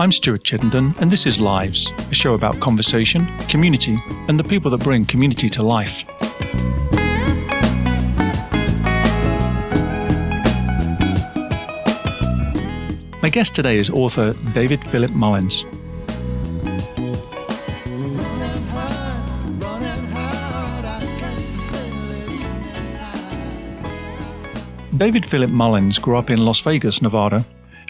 I'm Stuart Chittenden, and this is Lives, a show about conversation, community, and the people that bring community to life. My guest today is author David Philip Mullins. David Philip Mullins grew up in Las Vegas, Nevada,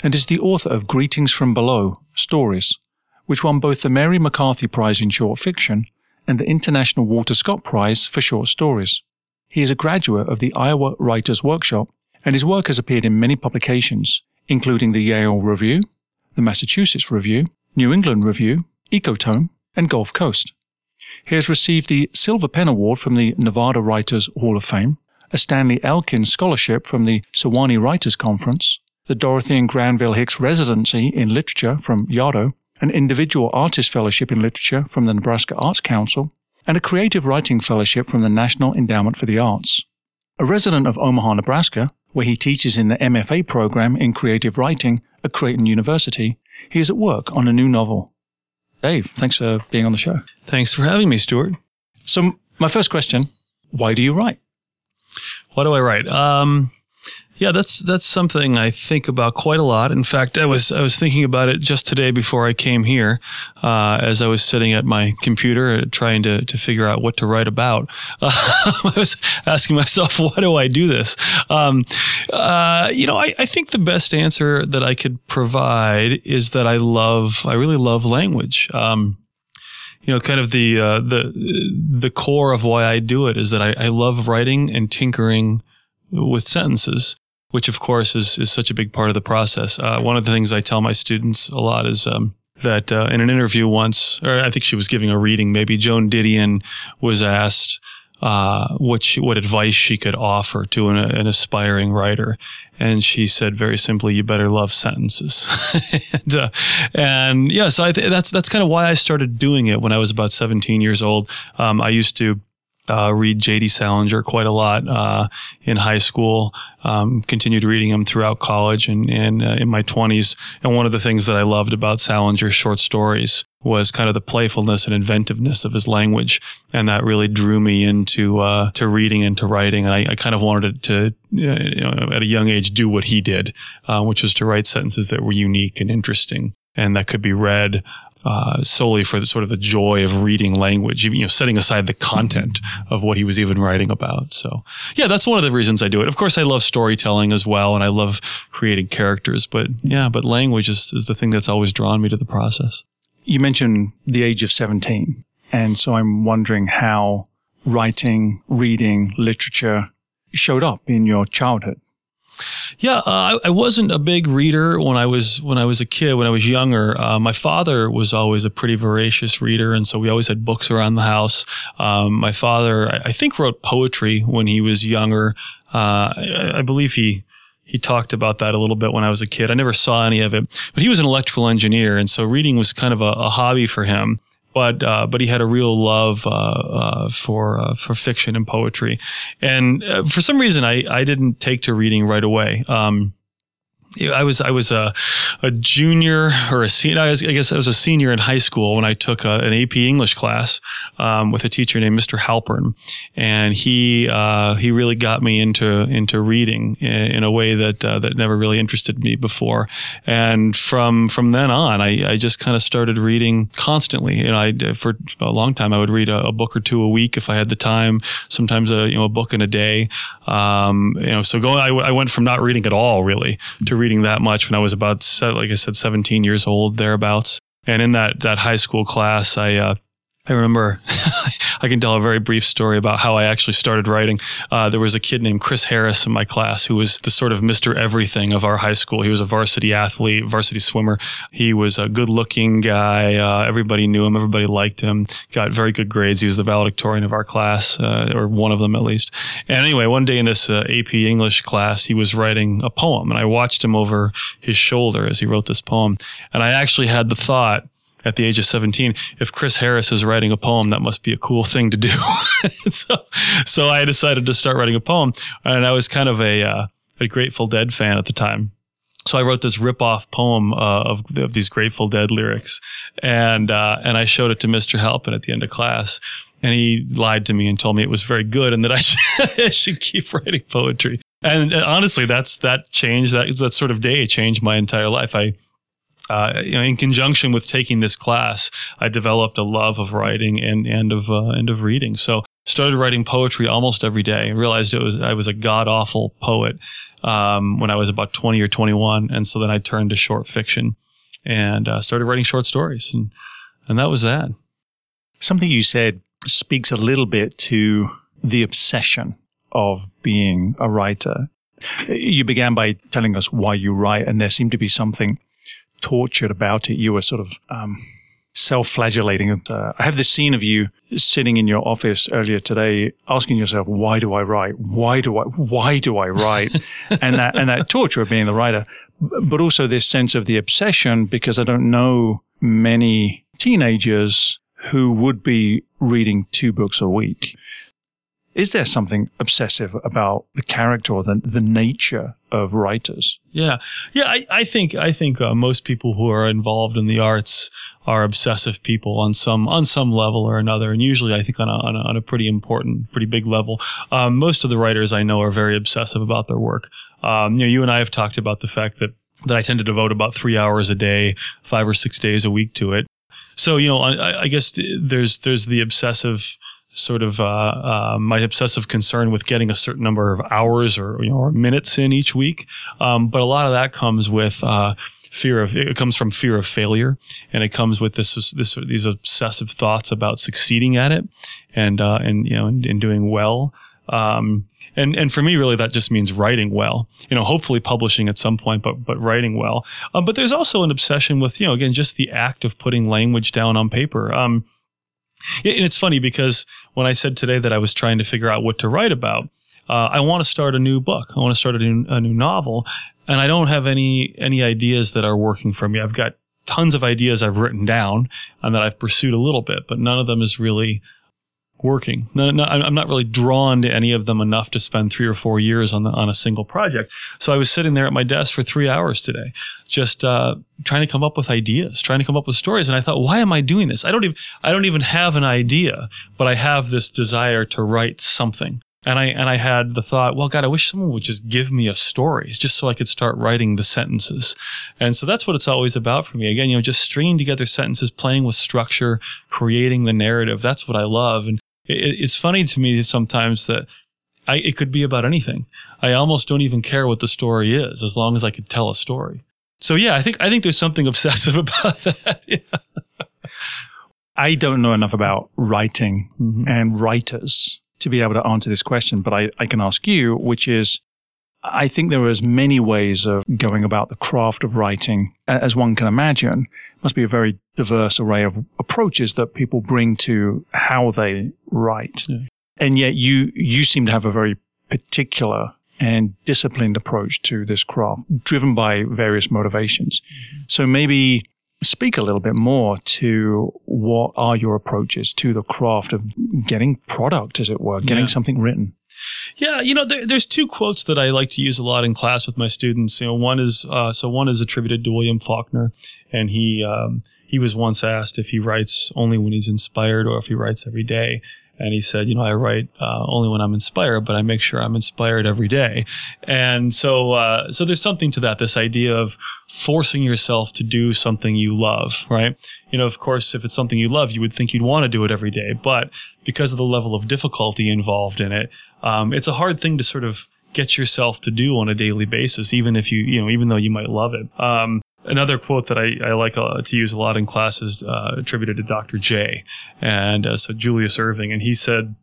and is the author of Greetings from Below Stories, which won both the Mary McCarthy Prize in Short Fiction and the International Walter Scott Prize for Short Stories. He is a graduate of the Iowa Writers Workshop, and his work has appeared in many publications, including the Yale Review, the Massachusetts Review, New England Review, Ecotone, and Gulf Coast. He has received the Silver Pen Award from the Nevada Writers Hall of Fame, a Stanley Elkin Scholarship from the Sewanee Writers Conference, the Dorothy and Granville Hicks Residency in Literature from Yaddo, an Individual Artist Fellowship in Literature from the Nebraska Arts Council, and a Creative Writing Fellowship from the National Endowment for the Arts. A resident of Omaha, Nebraska, where he teaches in the MFA program in creative writing at Creighton University, he is at work on a new novel. Dave, thanks for being on the show. Thanks for having me, Stuart. So, my first question why do you write? Why do I write? Um, yeah, that's that's something I think about quite a lot. In fact, I was I was thinking about it just today before I came here, uh, as I was sitting at my computer trying to to figure out what to write about. Uh, I was asking myself, why do I do this? Um, uh, you know, I, I think the best answer that I could provide is that I love I really love language. Um, you know, kind of the uh, the the core of why I do it is that I, I love writing and tinkering with sentences which of course is, is such a big part of the process. Uh, one of the things I tell my students a lot is um, that uh, in an interview once, or I think she was giving a reading, maybe Joan Didion was asked uh, what she, what advice she could offer to an, an, aspiring writer, and she said very simply, "You better love sentences." and, uh, and yeah, so I th- that's that's kind of why I started doing it when I was about 17 years old. Um, I used to uh, read J.D. Salinger quite a lot uh, in high school. Um, continued reading him throughout college and, and uh, in my 20s. And one of the things that I loved about Salinger's short stories was kind of the playfulness and inventiveness of his language, and that really drew me into uh, to reading and to writing. And I, I kind of wanted to, you know, at a young age, do what he did, uh, which was to write sentences that were unique and interesting and that could be read uh, solely for the sort of the joy of reading language, you know, setting aside the content of what he was even writing about. So, yeah, that's one of the reasons I do it. Of course, I love storytelling as well, and I love creating characters. But yeah, but language is, is the thing that's always drawn me to the process. You mentioned the age of 17. And so I'm wondering how writing, reading, literature showed up in your childhood. Yeah, uh, I, I, wasn't a big reader when I was when I was a kid. When I was younger, uh, my father was always a pretty voracious reader, and so we always had books around the house. Um, my father, I, I, think, wrote poetry when he was younger. Uh, I, I believe he he talked about that a little bit when I was a kid. I never saw any of it, but he was an electrical engineer, and so reading was kind of a, a hobby for him but uh, but he had a real love uh, uh, for uh, for fiction and poetry, and uh, for some reason I I didn't take to reading right away. Um, I was I was a, a junior or a senior. I, guess I was a senior in high school when I took a, an AP English class um, with a teacher named Mr. Halpern, and he uh, he really got me into into reading in, a way that uh, that never really interested me before. And from from then on, I, I just kind of started reading constantly. You know, I for a long time I would read a, a, book or two a week if I had the time. Sometimes a you know a book in a day. Um, you know, so going I, I went from not reading at all really to reading that much when I was about, like I said, 17 years old, thereabouts. And in that, that high school class, I, uh, I remember I can tell a very brief story about how I actually started writing. Uh, there was a kid named Chris Harris in my class who was the sort of Mr. Everything of our high school. He was a varsity athlete, varsity swimmer. He was a good looking guy. Uh, everybody knew him. Everybody liked him. Got very good grades. He was the valedictorian of our class, uh, or one of them at least. And anyway, one day in this uh, AP English class, he was writing a poem and I watched him over his shoulder as he wrote this poem. And I actually had the thought, at the age of 17, if Chris Harris is writing a poem, that must be a cool thing to do. so, so I decided to start writing a poem and I was kind of a, uh, a Grateful Dead fan at the time. so I wrote this rip-off poem uh, of, of these Grateful Dead lyrics, and uh, and I showed it to Mr. Halpin at the end of class, and he lied to me and told me it was very good and that I should, I should keep writing poetry. And, and, honestly, that's that changed that that sort of day changed my entire life. I uh, you know, in conjunction with taking this class, I developed a love of writing and and of uh, and of reading. So started writing poetry almost every day. And realized it was I was a god awful poet um, when I was about 20 or 21 and so then I turned to short fiction and uh, started writing short stories and and that was that. Something you said speaks a little bit to the obsession of being a writer. You began by telling us why you write and there seemed to be something tortured about it you were sort of um, self-flagellating. Uh, I have this scene of you sitting in your office earlier today, asking yourself, "Why do I write? Why do I? Why do I write?" and that and that torture of being the writer, but also this sense of the obsession because I don't know many teenagers who would be reading two books a week. Is there something obsessive about the character or the, the nature of writers? Yeah, yeah. I, I think I think uh, most people who are involved in the arts are obsessive people on some on some level or another, and usually I think on a on a, on a pretty important, pretty big level. Um, most of the writers I know are very obsessive about their work. Um, you know, you and I have talked about the fact that that I tend to devote about three hours a day, five or six days a week to it. So you know, I, I guess there's there's the obsessive sort of uh, uh, my obsessive concern with getting a certain number of hours or you know or minutes in each week. Um, but a lot of that comes with uh, fear of it comes from fear of failure, and it comes with this this these obsessive thoughts about succeeding at it and uh, and you know and, and doing well. Um, and and for me, really, that just means writing well. You know, hopefully publishing at some point, but but writing well. Um, but there's also an obsession with you know again just the act of putting language down on paper. Um, and it's funny because when I said today that I was trying to figure out what to write about, uh, I want to start a new book. I want to start a new, a new novel, and I don't have any any ideas that are working for me. I've got tons of ideas I've written down and that I've pursued a little bit, but none of them is really working. No, no, I'm not really drawn to any of them enough to spend three or four years on the, on a single project. So I was sitting there at my desk for three hours today, just uh, trying to come up with ideas, trying to come up with stories. And I thought, why am I doing this? I don't even I don't even have an idea, but I have this desire to write something. And I and I had the thought, well, God, I wish someone would just give me a story, just so I could start writing the sentences. And so that's what it's always about for me. Again, you know, just stringing together sentences, playing with structure, creating the narrative. That's what I love. And it, it's funny to me sometimes that I, it could be about anything. I almost don't even care what the story is, as long as I could tell a story. So yeah, I think I think there's something obsessive about that. yeah. I don't know enough about writing mm-hmm. and writers to be able to answer this question, but I, I can ask you, which is I think there are as many ways of going about the craft of writing as one can imagine. It must be a very diverse array of approaches that people bring to how they write. Yeah. And yet you, you seem to have a very particular and disciplined approach to this craft, driven by various motivations. Mm-hmm. So maybe speak a little bit more to what are your approaches to the craft of getting product, as it were, getting yeah. something written. Yeah, you know, there, there's two quotes that I like to use a lot in class with my students. You know, one is uh, so one is attributed to William Faulkner, and he um, he was once asked if he writes only when he's inspired or if he writes every day. And he said, you know, I write uh, only when I'm inspired, but I make sure I'm inspired every day. And so, uh, so there's something to that. This idea of forcing yourself to do something you love, right? You know, of course, if it's something you love, you would think you'd want to do it every day, but because of the level of difficulty involved in it, um, it's a hard thing to sort of get yourself to do on a daily basis, even if you, you know, even though you might love it. Um, another quote that I, I like uh, to use a lot in class is uh, attributed to Dr. J. And uh, so Julius Erving, and he said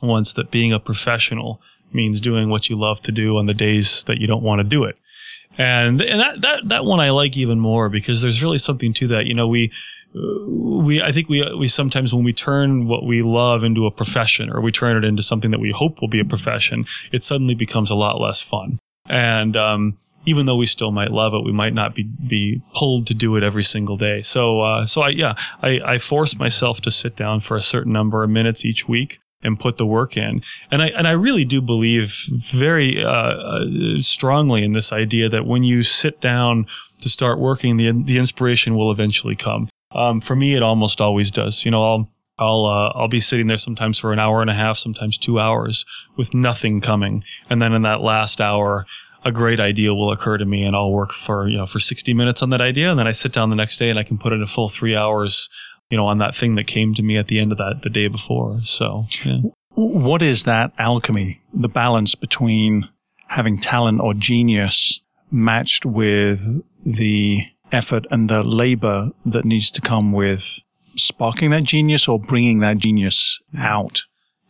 once that being a professional means doing what you love to do on the days that you don't want to do it. And, and that, that, that one I like even more because there's really something to that. You know, we, we, I think we, we sometimes when we turn what we love into a profession or we turn it into something that we hope will be a profession, it suddenly becomes a lot less fun. And, um, even though we still might love it, we might not be, be pulled to do it every single day. So, uh, so I, yeah, I, I force myself to sit down for a certain number of minutes each week. and put the work in. And I and I really do believe very uh, uh, strongly in this idea that when you sit down to start working, the the inspiration will eventually come. Um, for me, it almost always does. You know, I'll I'll uh, I'll be sitting there sometimes for an hour and a half, sometimes two hours, with nothing coming, and then in that last hour, a great idea will occur to me, and I'll work for you know for sixty minutes on that idea, and then I sit down the next day and I can put in a full three hours, you know, on that thing that came to me at the end of that the day before. So, yeah. what is that alchemy? The balance between having talent or genius matched with the effort and the labor that needs to come with sparking that genius or bringing that genius out?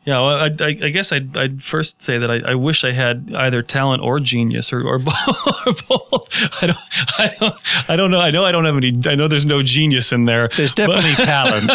Yeah, well, I, I, I, guess I'd, I'd, first say that I, I, wish I had either talent or genius or, or, both. I don't, I don't, I don't know. I know I don't have any. I know there's no genius in there. There's definitely talent.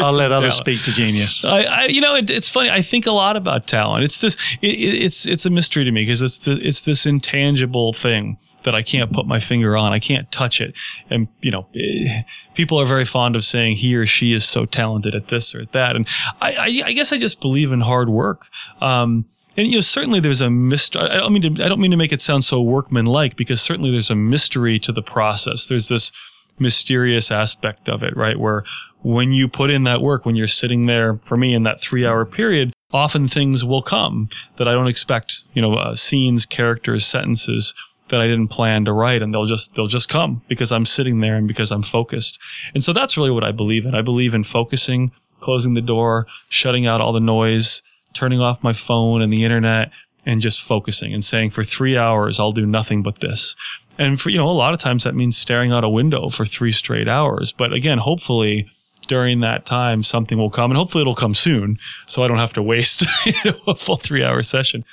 I'll let others speak to genius. I, I you know, it, it's funny. I think a lot about talent. It's this. It, it's it's a mystery to me because it's the, it's this intangible thing that I can't put my finger on. I can't touch it. And you know, eh, people are very fond of saying he or she is so talented at this or at that. And I, I, I guess I just believe in hard work. Um, and you know, certainly there's a mystery. I don't mean to. I don't mean to make it sound so workmanlike because certainly there's a mystery to the process. There's this mysterious aspect of it, right? Where when you put in that work, when you're sitting there, for me, in that three hour period, often things will come that I don't expect. You know, uh, scenes, characters, sentences that I didn't plan to write and they'll just they'll just come because I'm sitting there and because I'm focused. And so that's really what I believe in. I believe in focusing, closing the door, shutting out all the noise, turning off my phone and the internet and just focusing and saying for 3 hours I'll do nothing but this. And for you know a lot of times that means staring out a window for 3 straight hours. But again, hopefully during that time something will come and hopefully it'll come soon so I don't have to waste you know, a full 3 hour session.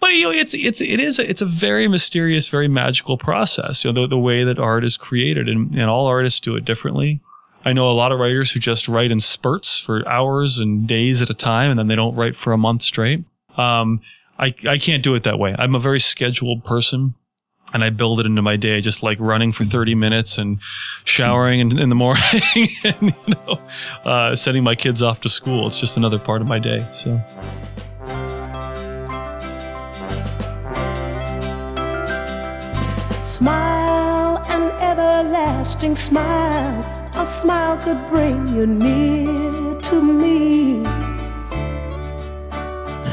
But you know, it's it's it is a, it's a very mysterious, very magical process. You know, the, the way that art is created, and, and all artists do it differently. I know a lot of writers who just write in spurts for hours and days at a time, and then they don't write for a month straight. Um, I I can't do it that way. I'm a very scheduled person and I build it into my day, just like running for 30 minutes and showering in, in the morning and, you know, uh, sending my kids off to school. It's just another part of my day. So. Smile, an everlasting smile. A smile could bring you near to me.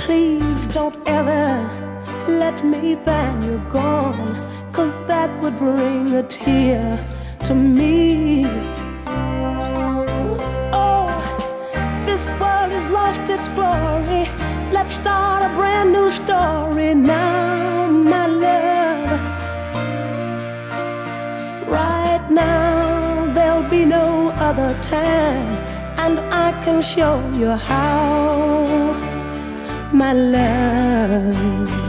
Please don't ever let me find you gone, cause that would bring a tear to me. Oh, this world has lost its glory. Let's start a brand new story now, my love. Right now, there'll be no other time, and I can show you how, my love.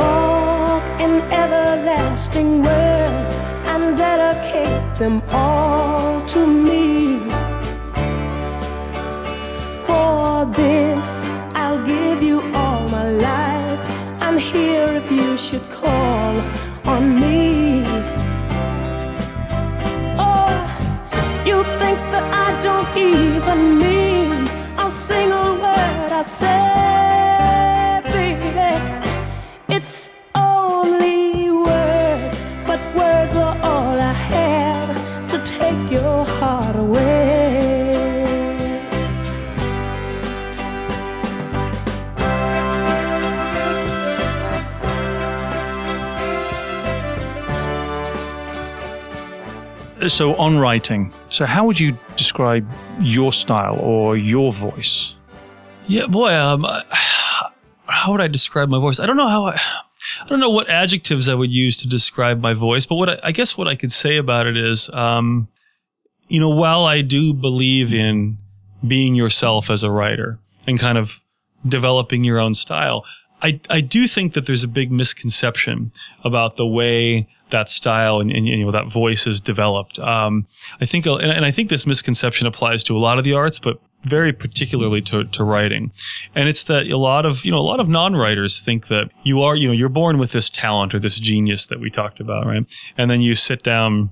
Talk in everlasting words and dedicate them all to me. For this, I'll give you all my life. I'm here if you should call on me. Oh, You think that I don't even mean a single word I say, So, on writing, so how would you describe your style or your voice? Yeah, boy, um, how would I describe my voice? I don't know how I, I don't know what adjectives I would use to describe my voice, but what I, I guess what I could say about it is, um, you know, while I do believe in being yourself as a writer and kind of developing your own style, I, I do think that there's a big misconception about the way that style and, and you know that voice is developed. Um, I think, and, and I think this misconception applies to a lot of the arts, but very particularly to, to writing. And it's that a lot of, you know, a lot of non-writers think that you are, you know, you're born with this talent or this genius that we talked about, right? And then you sit down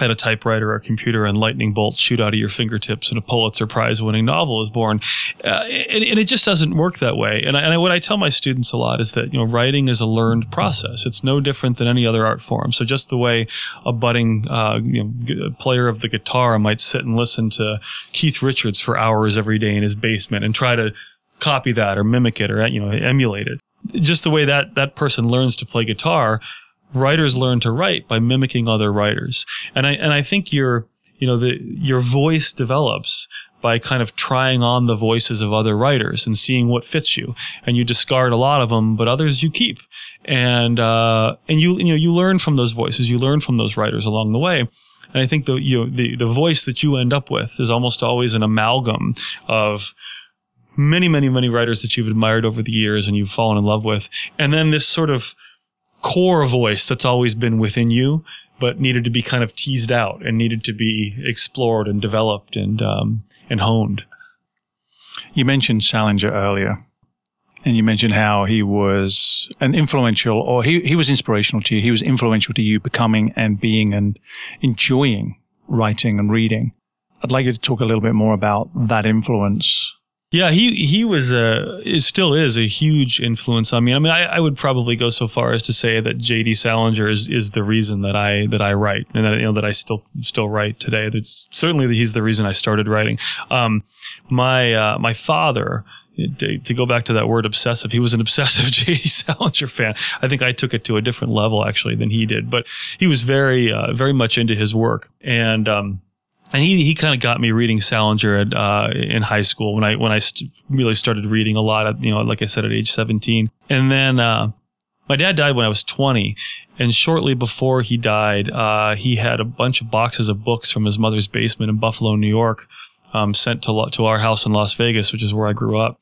at a typewriter or a computer and lightning bolts shoot out of your fingertips and a Pulitzer Prize winning novel is born. Uh, and, and, it just doesn't work that way. And, I, and I, what I tell my students a lot is that, you know, writing is a learned process. It's no different than any other art form. So just the way a budding, uh, you know, player of the guitar might sit and listen to Keith Richards for hours every day in his basement and try to copy that or mimic it or, you know, emulate it. Just the way that that person learns to play guitar, writers learn to write by mimicking other writers. And I, and I think your, you know, the, your voice develops by kind of trying on the voices of other writers and seeing what fits you. And you discard a lot of them, but others you keep. And, uh, and you, you know, you learn from those voices. You learn from those writers along the way. And I think the, you know, the, the voice that you end up with is almost always an amalgam of, many, many, many writers that you've admired over the years and you've fallen in love with. And then this sort of core voice that's always been within you, but needed to be kind of teased out and needed to be explored and developed and um, and honed. You mentioned Salinger earlier, and you mentioned how he was an influential, or he he was inspirational to you. He was influential to you becoming and being and enjoying writing and reading. I'd like you to talk a little bit more about that influence yeah, he he was a it still is a huge influence on me. I mean, I, I would probably go so far as to say that J.D. Salinger is, is the reason that I that I write and that you know that I still still write today. That's certainly he's the reason I started writing. Um, my uh, my father. To, to go back to that word obsessive, he was an obsessive J.D. Salinger fan. I think I took it to a different level actually than he did, but he was very, uh, very much into his work. And, um, and he he kind of got me reading Salinger at, uh, in high school when I when I st- really started reading a lot. At, you know, like I said, at age seventeen, and then uh, my dad died when I was twenty, and shortly before he died, uh, he had a bunch of boxes of books from his mother's basement in Buffalo, New York, um, sent to to our house in Las Vegas, which is where I grew up.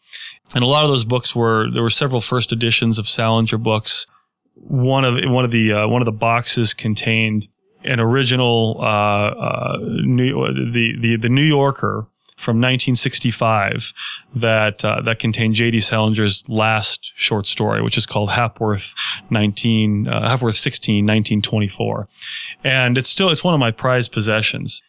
And a lot of those books were there were several first editions of Salinger books. One of one of the uh, one of the boxes contained an original uh, uh, New, the, the the New Yorker from 1965 that uh, that contained J.D. Salinger's last short story, which is called Hapworth 19 uh, Hapworth 16 1924, and it's still it's one of my prized possessions.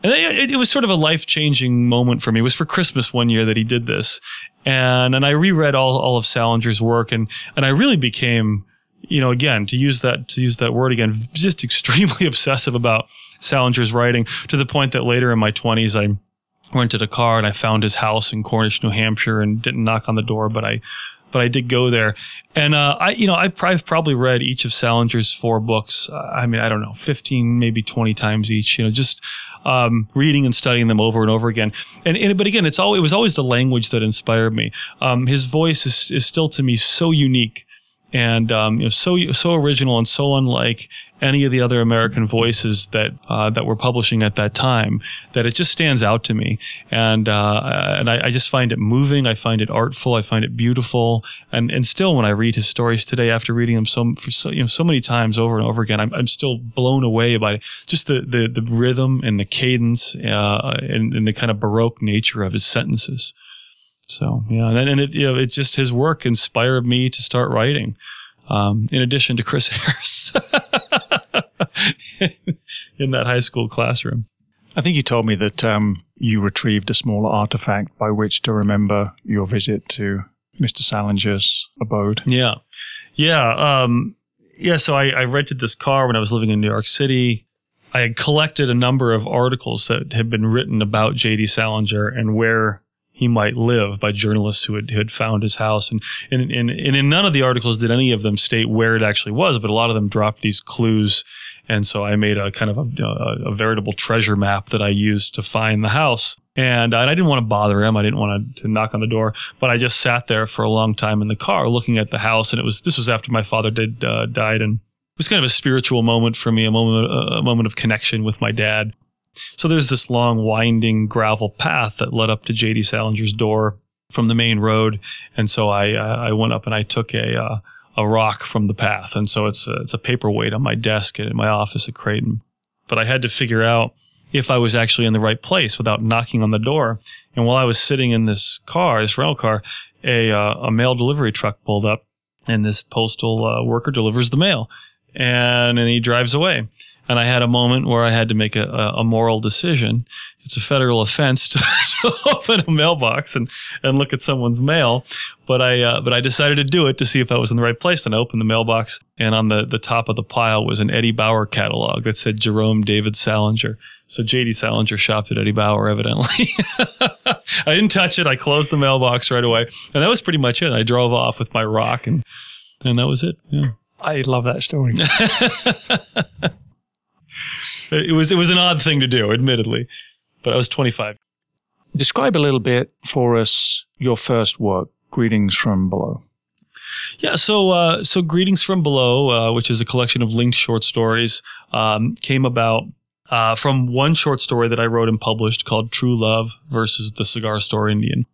And it, it was sort of a life changing moment for me. It was for Christmas one year that he did this, and and I reread all all of Salinger's work, and and I really became you know, again, to use that to use that word again, just extremely obsessive about Salinger's writing to the point that later in my twenties, I rented a car and I found his house in Cornish, New Hampshire, and didn't knock on the door, but I but I did go there. And uh, I, you know, I've probably read each of Salinger's four books. I mean, I don't know, fifteen, maybe twenty times each. You know, just um, reading and studying them over and over again. And, and but again, it's all it was always the language that inspired me. Um, his voice is is still to me so unique and um, you know, so so original and so unlike any of the other American voices that uh, that were publishing at that time that it just stands out to me, and uh, and I, I, just find it moving. I find it artful. I find it beautiful, and and still when I read his stories today, after reading them so so you know so many times over and over again, I'm, I'm still blown away by just the the, the rhythm and the cadence uh, and, and the kind of baroque nature of his sentences. So yeah, and, and it you know it just his work inspired me to start writing. Um, in addition to Chris Harris in that high school classroom. I think you told me that um, you retrieved a small artifact by which to remember your visit to Mr. Salinger's abode. Yeah, yeah, um, yeah. So I, I rented this car when I was living in New York City. I had collected a number of articles that had been written about J.D. Salinger and where he might live by journalists who had, who had found his house. And, and, and, and in none of the articles did any of them state where it actually was, but a lot of them dropped these clues. And so I made a kind of a, a, a veritable treasure map that I used to find the house. And I didn't want to bother him. I didn't want to, to knock on the door, but I just sat there for a long time in the car looking at the house. And it was, this was after my father did, uh, died. And it was kind of a spiritual moment for me, a moment, a moment of connection with my dad. So there's this long, winding gravel path that led up to JD Salinger's door from the main road. And so I, uh, I went up and I took a, uh, a rock from the path. And so it's a, it's a paperweight on my desk in my office at Creighton. But I had to figure out if I was actually in the right place without knocking on the door. And while I was sitting in this car, this rental car, a, uh, a mail delivery truck pulled up and this postal uh, worker delivers the mail. and then he drives away. And I had a moment where I had to make a, a, moral decision. It's a federal offense to, to, open a mailbox and, and look at someone's mail, but I uh, but I decided to do it to see if I was in the right place. And I opened the mailbox, and on the, the top of the pile was an Eddie Bauer catalog that said Jerome David Salinger. So J.D. Salinger shopped at Eddie Bauer, evidently. I didn't touch it. I closed the mailbox right away, and that was pretty much it. I drove off with my rock, and and that was it. Yeah. I love that story. it was it was an odd thing to do, admittedly, but I was 25. Describe a little bit for us your first work, Greetings from Below. Yeah, so uh, so Greetings from Below, uh, which is a collection of linked short stories, um, came about uh, from one short story that I wrote and published called True Love versus the Cigar Store Indian.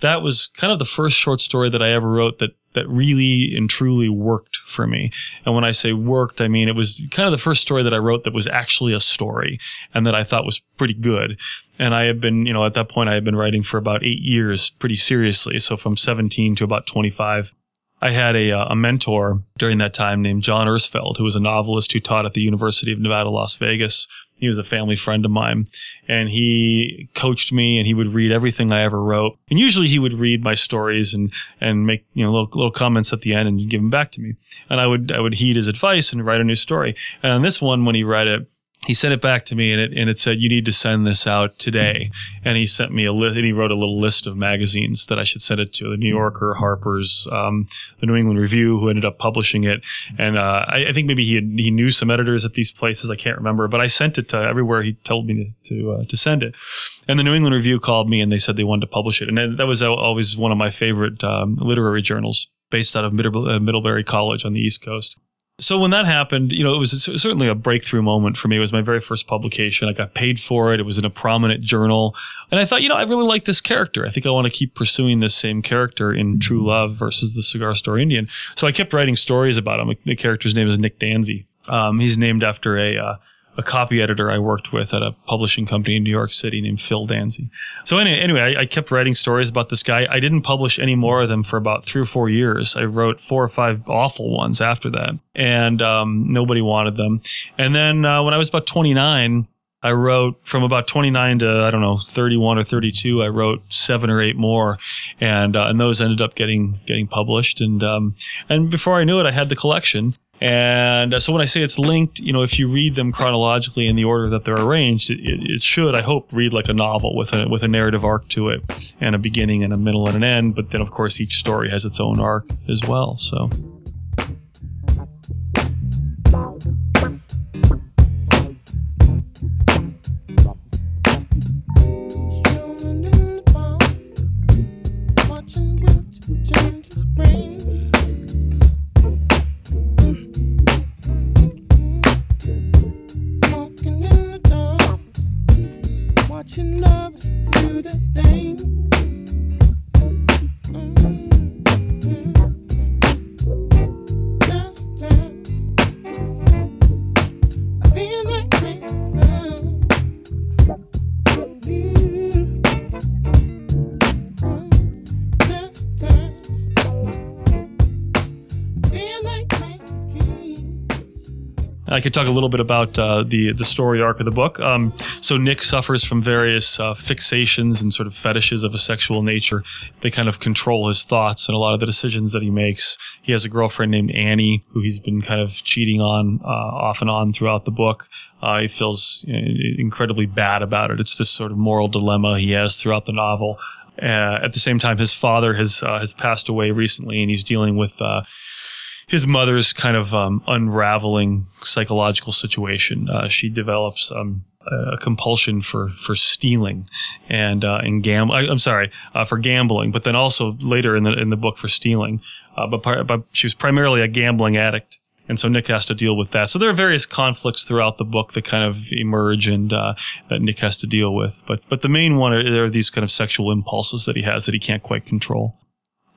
That was kind of the first short story that I ever wrote that that really and truly worked for me. And when I say worked, I mean it was kind of the first story that I wrote that was actually a story and that I thought was pretty good. And I had been, you know, at that point I had been writing for about eight years pretty seriously. So from 17 to about 25. I had a, uh, a mentor during that time named John Irsfeld, who was a novelist who taught at the University of Nevada, Las Vegas. He was a family friend of mine and he coached me and he would read everything I ever wrote. And usually he would read my stories and, and make, you know, little, little comments at the end and give them back to me. And I would, I would heed his advice and write a new story. And on this one, when he read it, he sent it back to me and it, and it said, you need to send this out today. And he sent me a list and he wrote a little list of magazines that I should send it to the New Yorker, Harper's, um, the New England Review, who ended up publishing it. And, uh, I, I, think maybe he had, he knew some editors at these places. I can't remember, but I sent it to everywhere he told me to, to, uh, to send it. And the New England Review called me and they said they wanted to publish it. And that was always one of my favorite, um, literary journals based out of uh, Middlebury College on the East Coast so when that happened, you know, it was certainly a breakthrough moment for me. It was my very first publication. I got paid for it. It was in a prominent journal. And I thought, you know, I really like this character. I think I want to keep pursuing this same character in True Love versus the Cigar Store Indian. So I kept writing stories about him. The character's name is Nick Danzi. Um, he's named after a, uh, a copy editor I worked with at a publishing company in New York City named Phil Danzi. So anyway, anyway I, I, kept writing stories about this guy. I didn't publish any more of them for about three or four years. I wrote four or five awful ones after that, and um, nobody wanted them. And then uh, when I was about 29, I wrote from about 29 to I don't know 31 or 32. I wrote seven or eight more, and uh, and those ended up getting getting published. And um, and before I knew it, I had the collection. And uh, so when I say it's linked, you know, if you read them chronologically in the order that they're arranged, it, it, should, I hope, read like a novel with a with a narrative arc to it, and a beginning and a middle and an end. But then, of course, each story has its own arc as well. So. Could talk a little bit about uh, the the story arc of the book. Um, so Nick suffers from various uh, fixations and sort of fetishes of a sexual nature. They kind of control his thoughts and a lot of the decisions that he makes. He has a girlfriend named Annie who he's been kind of cheating on uh, off and on throughout the book. Uh, he feels incredibly bad about it. It's this sort of moral dilemma he has throughout the novel. Uh, at the same time, his father has uh, has passed away recently, and he's dealing with his mother's kind of um, unraveling psychological situation. Uh, she develops um, a compulsion for for stealing and uh, and gam. I, am sorry uh, for gambling, but then also later in the in the book for stealing. Uh, but but she was primarily a gambling addict. And so Nick has to deal with that. So there are various conflicts throughout the book that kind of emerge and uh, that Nick has to deal with. But but the main one are, are these kind of sexual impulses that he has that he can't quite control.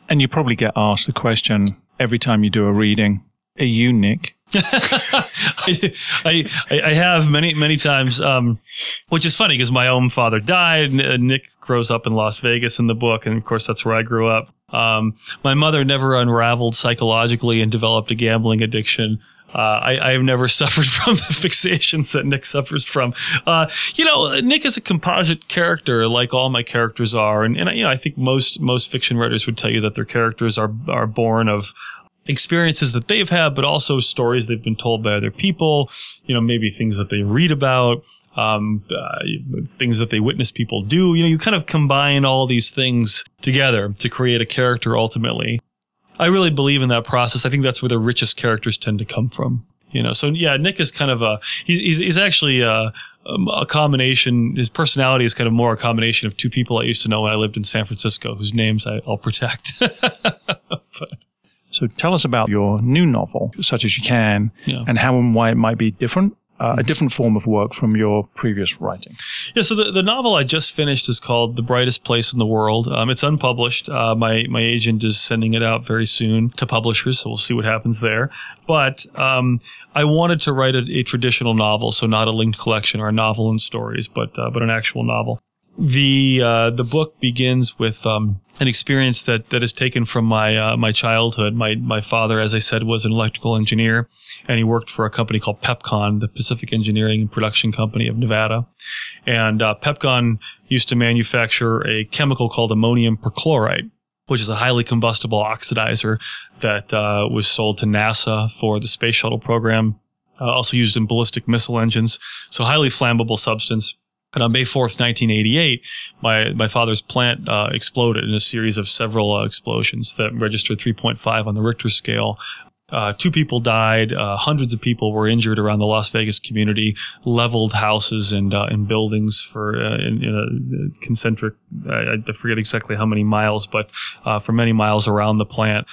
And you probably get asked the question, every time you do a reading. Are you Nick? I, I, I have many many times, um, which is funny because my own father died. Nick grows up in Las Vegas in the book, and of course that's where I grew up. Um, my mother never unraveled psychologically and developed a gambling addiction. Uh, I, I, have never suffered from the fixations that Nick suffers from. Uh, you know, Nick is a composite character, like all my characters are, and, and you know, I think most most fiction writers would tell you that their characters are are born of experiences that they've had, but also stories they've been told by other people. You know, maybe things that they read about, um, uh, things that they witness people do. You know, you kind of combine all these things together to create a character ultimately. I really believe in that process. I think that's where the richest characters tend to come from. You know, so yeah, Nick is kind of a he's he's, actually a, um, a combination. His personality is kind of more a combination of two people I used to know when I lived in San Francisco, whose names I, will protect. but, so tell us about your new novel, such as you can, yeah. and how and why it might be different. Uh, a different form of work from your previous writing. Yeah, so the, the novel I just finished is called The Brightest Place in the World. Um, it's unpublished. Uh, my, my agent is sending it out very soon to publishers, so we'll see what happens there. But um, I wanted to write a, a, traditional novel, so not a linked collection or a novel and stories, but, uh, but an actual novel the uh, the book begins with um, an experience that that is taken from my uh, my childhood. My my father, as I said, was an electrical engineer, and he worked for a company called Pepcon, the Pacific Engineering and Production Company of Nevada. And uh, Pepcon used to manufacture a chemical called ammonium perchlorate, which is a highly combustible oxidizer that uh, was sold to NASA for the space shuttle program. Uh, also used in ballistic missile engines, so highly flammable substance and on May 4th, 1988, my, my father's plant uh, exploded in a series of several uh, explosions that registered 3.5 on the Richter scale. Uh, two people died. Uh, hundreds of people were injured around the Las Vegas community. Leveled houses and uh, and buildings for uh, in, in, a concentric. I, I, forget exactly how many miles, but for many miles around the plant.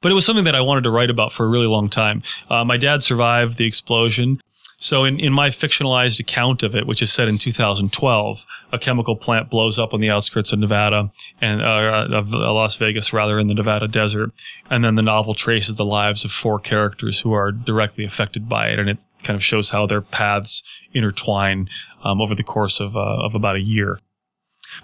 But it was something that I wanted to write about for a really long time. my dad survived the explosion. So in, in my fictionalized account of it, which is set in 2012, a chemical plant blows up on the outskirts of Nevada and uh, of Las Vegas, rather in the Nevada desert, and then the novel traces the lives of four characters who are directly affected by it, and it kind of shows how their paths intertwine um, over the course of uh, of about a year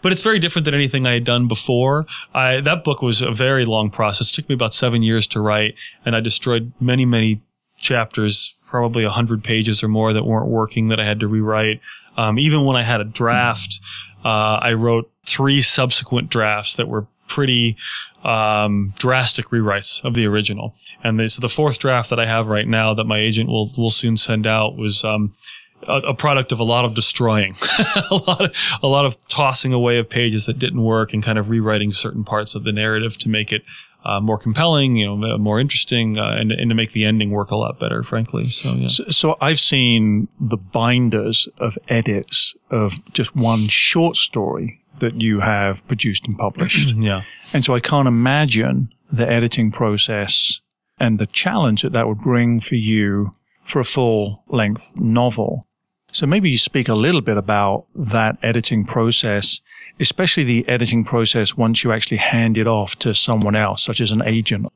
but it's very different than anything I had done before. I, that book was a very long process. It took me about seven years to write, and I destroyed many, many chapters, probably a hundred pages or more that weren't working that I had to rewrite. Um, even when I had a draft, uh, I wrote three subsequent drafts that were pretty um, drastic rewrites of the original. And the, so the fourth draft that I have right now that my agent will will soon send out was. Um, a, product of a lot of destroying, a lot of, a lot of tossing away of pages that didn't work and kind of rewriting certain parts of the narrative to make it uh, more compelling, you know, more interesting, uh, and, and to make the ending work a lot better, frankly. So, yeah. So, so, I've seen the binders of edits of just one short story that you have produced and published. yeah. And so I can't imagine the editing process and the challenge that that would bring for you for a full length novel. So maybe you speak a little bit about that editing process especially the editing process once you actually hand it off to someone else, such as an agent?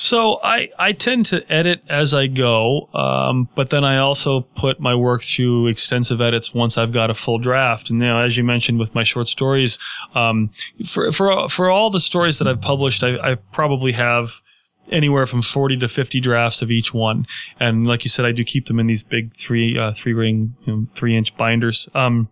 So I, I tend to edit as I go, um, but then I also put my work through extensive edits once I've got a full draft. And know, as you mentioned with my short stories, um, for for for all the stories that I've published, I, I probably have anywhere from 40 to 50 drafts of each one. And like you said, I do keep them in these big three, uh, three ring, you know, three inch binders. Um,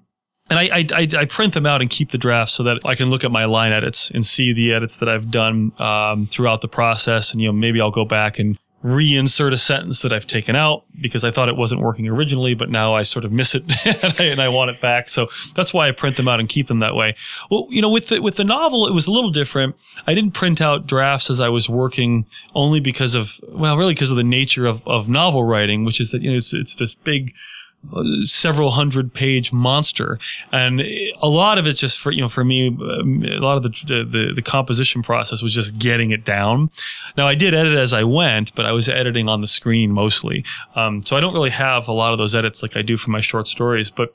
and I, I, I, print them out and keep the drafts so that I can look at my line edits and see the edits that I've done um, throughout the process. And, you know, maybe I'll go back and reinsert a sentence that I've taken out because I thought it wasn't working originally, but now I sort of miss it and, I, and, I, want it back. So that's why I print them out and keep them that way. Well, you know, with the, with the novel, it was a little different. I didn't print out drafts as I was working only because of, well, really because of the nature of, of novel writing, which is that, you know, it's, it's this big, several hundred page monster and a lot of it's just for you know for me a lot of the, the the composition process was just getting it down now i did edit as i went but i was editing on the screen mostly um, so i don't really have a lot of those edits like i do for my short stories but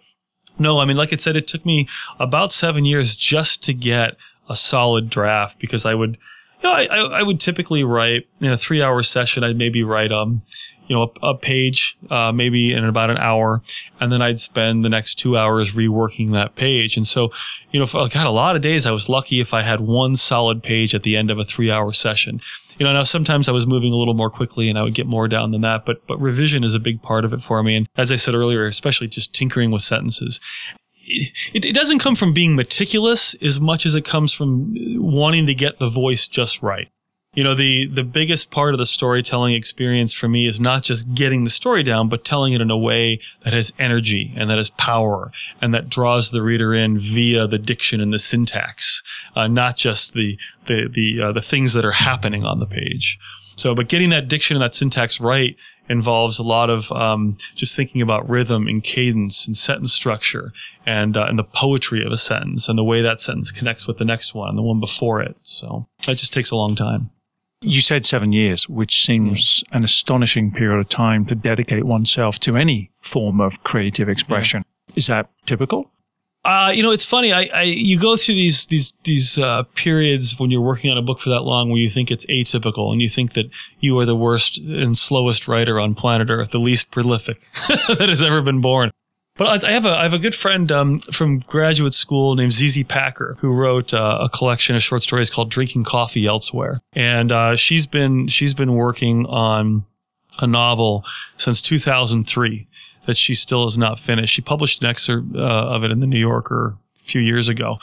no i mean like i said it took me about seven years just to get a solid draft because i would you know, I, I, would typically write in a three hour session. I'd maybe write um, you know, a, a page, uh, maybe in about an hour, and then I'd spend the next two hours reworking that page. And so, you know, for, God, a lot of days I was lucky if I had one solid page at the end of a three hour session. You know, now sometimes I was moving a little more quickly and I would get more down than that, but but revision is a big part of it for me. And as I said earlier, especially just tinkering with sentences it, it doesn't come from being meticulous as much as it comes from wanting to get the voice just right. You know, the, the biggest part of the storytelling experience for me is not just getting the story down, but telling it in a way that has energy and that has power and that draws the reader in via the diction and the syntax, uh, not just the, the, the, uh, the things that are happening on the page. So, but getting that diction and that syntax right involves a lot of um, just thinking about rhythm and cadence and sentence structure and uh, and the poetry of a sentence and the way that sentence connects with the next one and the one before it. So that just takes a long time. You said seven years, which seems yeah. an astonishing period of time to dedicate oneself to any form of creative expression. Yeah. Is that typical? Uh, you know, it's funny. I, I, you go through these these these uh, periods when you're working on a book for that long, where you think it's atypical, and you think that you are the worst and slowest writer on planet Earth, the least prolific that has ever been born. But I have a I have a good friend um, from graduate school named ZZ Packer who wrote uh, a collection of short stories called "Drinking Coffee Elsewhere," and uh, she's been she's been working on a novel since 2003 that she still has not finished. She published an excerpt uh, of it in the New Yorker few years ago,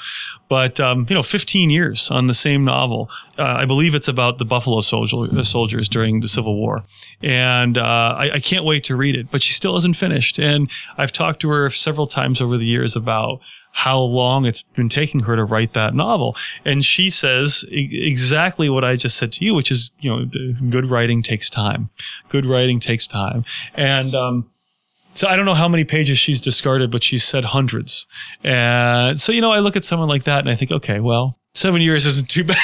but um, you know, 15 years on the same novel. Uh, I believe it's about the Buffalo soldier, uh, soldiers during the Civil War, and uh, I, I can't wait to read it. But she still hasn't finished, and I've talked to her several times over the years about how long it's been taking her to write that novel. And she says exactly what I just said to you, which is, you know, good writing takes time. Good writing takes time. And, um, so I don't know how many pages she's discarded, but she's said hundreds. And so, you know, I look at someone like that and I think, okay, well, seven years isn't too bad.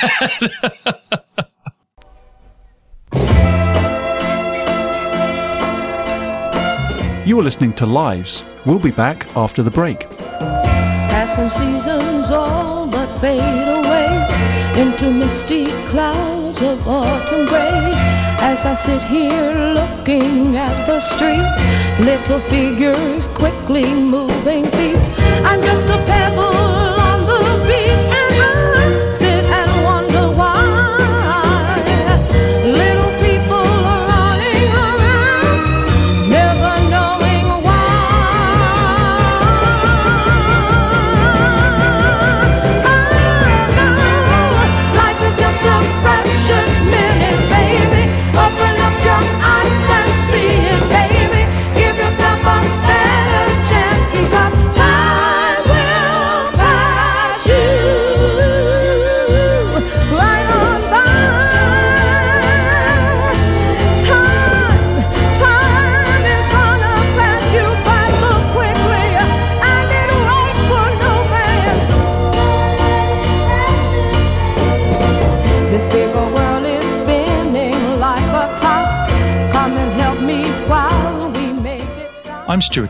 you are listening to Lives. We'll be back after the break. Passing seasons all but fade away into misty clouds of autumn gray as I sit here looking at the street. Little figures quickly moving feet. I'm just a pebble.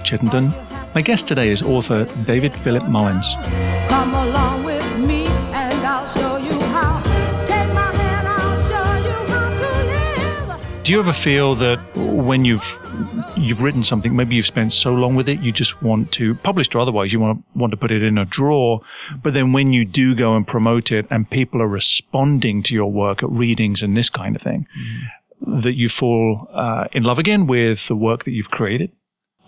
Chittenden. My guest today is author David Philip Mullins. Come along with me and I'll show you how. Take my hand, I'll show you how to live. Do you ever feel that when you've you've written something, maybe you've spent so long with it, you just want to publish or otherwise, you want to want to put it in a drawer. But then when you do go and promote it, and people are responding to your work at readings and this kind of thing, mm. that you fall uh, in love again with the work that you've created.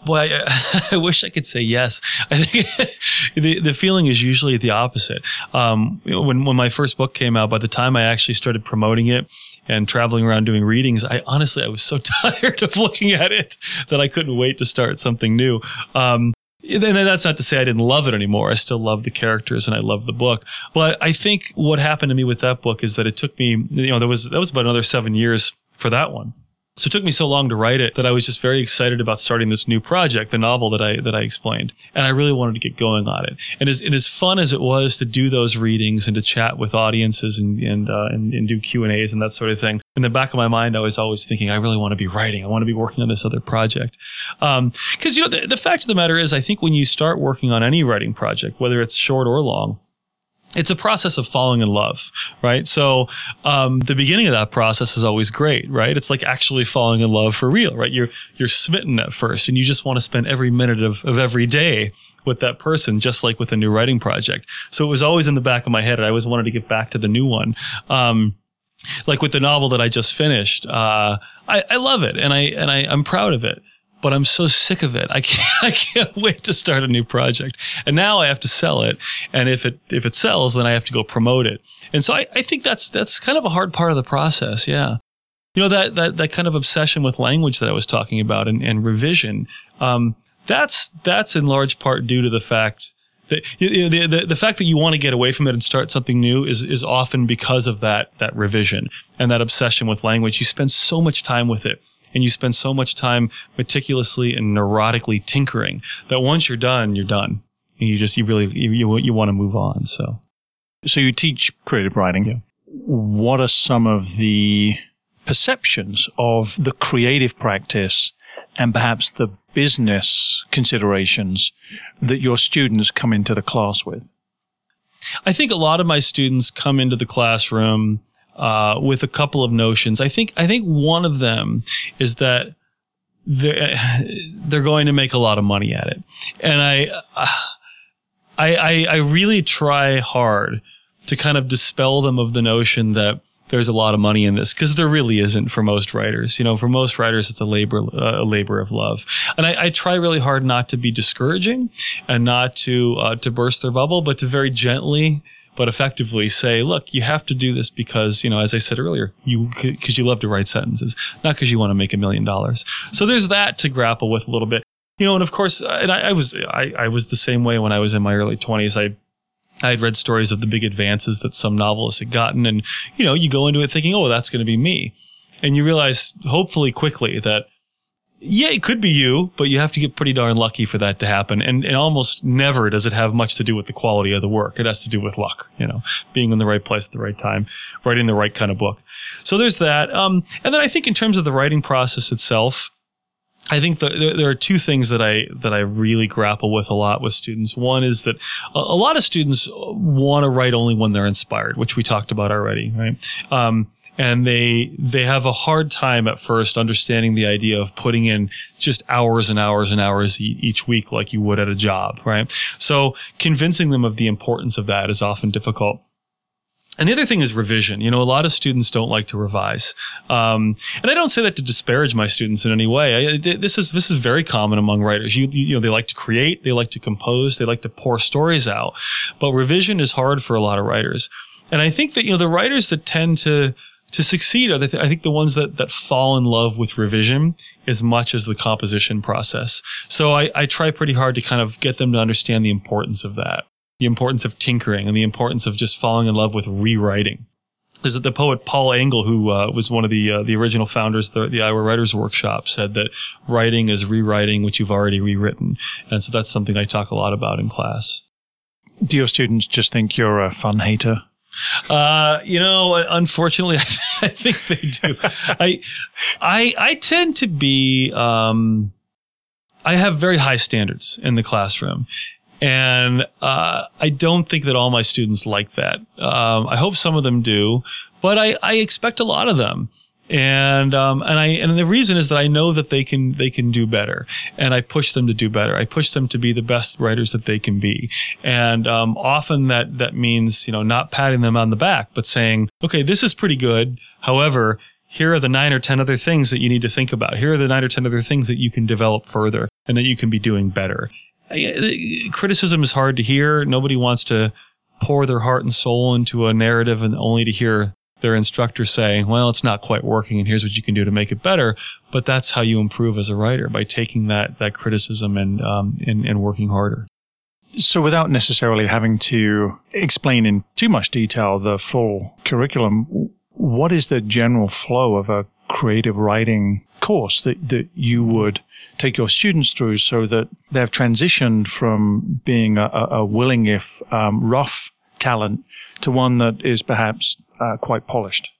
Boy, I, I, wish I could say yes. I think the the feeling is usually the opposite. Um, when when my first book came out, by the time I actually started promoting it and traveling around doing readings, I honestly I was so tired of looking at it that I couldn't wait to start something new. Um, and that's not to say I didn't love it anymore. I still love the characters and I love the book. But I think what happened to me with that book is that it took me, you know, there was that was about another seven years for that one. So it took me so long to write it that I was just very excited about starting this new project, the novel that I that I explained, and I really wanted to get going on it. And as and as fun as it was to do those readings and to chat with audiences and and uh, and, and, do Q and A's and that sort of thing, in the back of my mind, I was always thinking, I really want to be writing. I want to be working on this other project. Because um, you know, the, the fact of the matter is, I think when you start working on any writing project, whether it's short or long, it's a process of falling in love, right? So um, the beginning of that process is always great, right? It's like actually falling in love for real, right? You're you're smitten at first, and you just want to spend every minute of, of every day with that person, just like with a new writing project. So it was always in the back of my head, I always wanted to get back to the new one. Um, like with the novel that I just finished, uh, I, I love it, and I and I, I'm proud of it but I'm so sick of it. I can't, I can't wait to start a new project. And now I have to sell it. And if it, if it sells, then I have to go promote it. And so I, I think that's, that's kind of a hard part of the process. Yeah. You know, that, that, that kind of obsession with language that I was talking about and, and revision, um, that's, that's in large part due to the fact the, the, the, the, fact that you want to get away from it and start something new is, is often because of that, that revision and that obsession with language. You spend so much time with it and you spend so much time meticulously and neurotically tinkering that once you're done, you're done. And you just, you really, you, you, you want to move on. So, so you teach creative writing. Yeah. What are some of the perceptions of the creative practice and perhaps the business considerations that your students come into the class with? I think a lot of my students come into the classroom uh, with a couple of notions. I think I think one of them is that they're they're going to make a lot of money at it, and I I I, I really try hard to kind of dispel them of the notion that there's a lot of money in this because there really isn't for most writers. You know, for most writers, it's a labor uh, a labor of love, and I, I, try really hard not to be discouraging and not to uh, to burst their bubble, but to very gently but effectively say, look, you have to do this because, you know, as I said earlier, you, cause you love to write sentences, not because you want to make a million dollars. So there's that to grapple with a little bit. You know, and of course, uh, and I, I was, I, I was the same way when I was in my early twenties. I, I had read stories of the big advances that some novelists had gotten. And, you know, you go into it thinking, oh, that's going to be me. And you realize hopefully quickly that yeah, it could be you, but you have to get pretty darn lucky for that to happen. And, and almost never does it have much to do with the quality of the work. It has to do with luck, you know, being in the right place at the right time, writing the right kind of book. So there's that. Um, and then I think in terms of the writing process itself, I think that there are two things that I that I really grapple with a lot with students. One is that a lot of students want to write only when they're inspired, which we talked about already, right? Um, and they they have a hard time at first understanding the idea of putting in just hours and hours and hours e- each week, like you would at a job, right? So convincing them of the importance of that is often difficult. And the other thing is revision. You know, a lot of students don't like to revise, um, and I don't say that to disparage my students in any way. I, this is this is very common among writers. You you know, they like to create, they like to compose, they like to pour stories out, but revision is hard for a lot of writers. And I think that you know the writers that tend to to succeed are the, I think the ones that that fall in love with revision as much as the composition process. So I, I try pretty hard to kind of get them to understand the importance of that the importance of tinkering and the importance of just falling in love with rewriting. There's the poet Paul Engle, who uh, was one of the uh, the original founders of the, the Iowa Writers Workshop, said that writing is rewriting what you've already rewritten, and so that's something I talk a lot about in class. Do your students just think you're a fun hater? Uh, you know, unfortunately, I think they do. I, I, I tend to be, um, I have very high standards in the classroom. And uh, I don't think that all my students like that. Um, I hope some of them do, but I, I expect a lot of them. And um, and I and the reason is that I know that they can they can do better, and I push them to do better. I push them to be the best writers that they can be, and um, often that that means you know not patting them on the back, but saying, okay, this is pretty good. However, here are the nine or 10 other things that you need to think about. Here are the nine or 10 other things that you can develop further and that you can be doing better criticism is hard to hear. Nobody wants to pour their heart and soul into a narrative and only to hear their instructor say, well, it's not quite working and here's what you can do to make it better. But that's how you improve as a writer by taking that, that criticism and, um, and, and working harder. So without necessarily having to explain in too much detail the full curriculum, what is the general flow of a creative writing course that, that you would take your students through so that they've transitioned from being a, a willing, if um, rough talent to one that is perhaps uh, quite polished?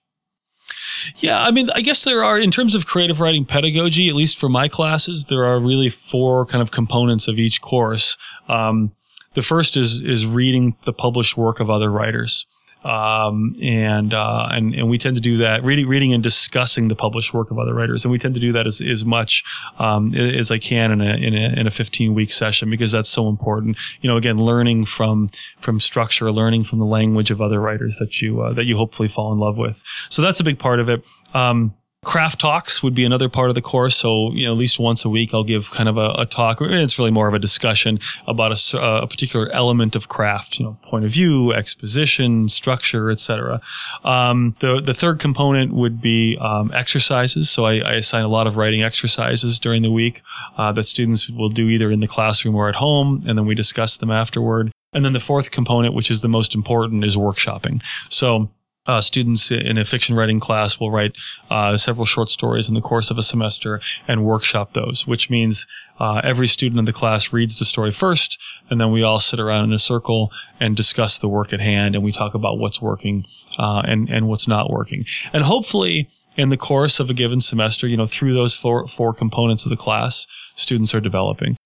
Yeah, I mean, I guess there are, in terms of creative writing pedagogy, at least for my classes, there are really four kind of components of each course. Um, the first is is reading the published work of other writers um, and, uh, and and we tend to do that reading reading and discussing the published work of other writers, and we tend to do that as, as much um, as I can in a, in a in a 15 week session because that's so important. You know, again, learning from from structure, learning from the language of other writers that you uh, that you hopefully fall in love with. So that's a big part of it. Um, Craft talks would be another part of the course. So, you know, at least once a week, I'll give kind of a, a talk. It's really more of a discussion about a, a, particular element of craft, you know, point of view, exposition, structure, etc. Um, the, the third component would be um, exercises. So I, I, assign a lot of writing exercises during the week uh, that students will do either in the classroom or at home, and then we discuss them afterward. And then the fourth component, which is the most important, is workshopping. So uh, students in a fiction writing class will write uh, several short stories in the course of a semester and workshop those, which means uh, every student in the class reads the story first, and then we all sit around in a circle and discuss the work at hand, and we talk about what's working uh, and and what's not working, and hopefully. In the course of a given semester, you know, through those four, four components of the class, students are developing.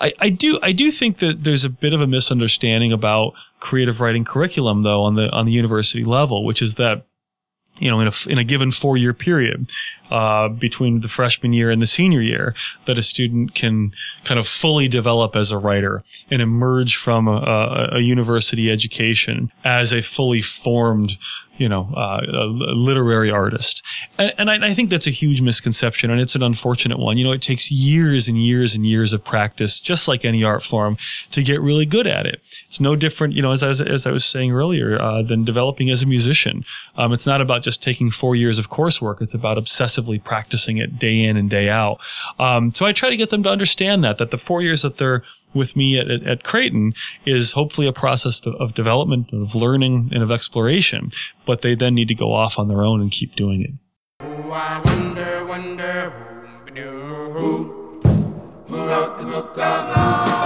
I, I do I do think that there's a bit of a misunderstanding about creative writing curriculum though on the on the university level, which is that you know, in a, in a given four year period, uh, between the freshman year and the senior year, that a student can kind of fully develop as a writer and emerge from a, a university education as a fully formed you know, uh, a literary artist. And, and I, I, think that's a huge misconception and it's an unfortunate one. You know, it takes years and years and years of practice, just like any art form, to get really good at it. It's no different, you know, as I was, as I was saying earlier, uh, than developing as a musician. Um, it's not about just taking four years of coursework. It's about obsessively practicing it day in and day out. Um, so I try to get them to understand that, that the four years that they're with me at, at, at Creighton is hopefully a process of, development, of learning, and of exploration. But they then need to go off on their own and keep doing it. Oh, wonder, wonder, who, who wrote the book of love?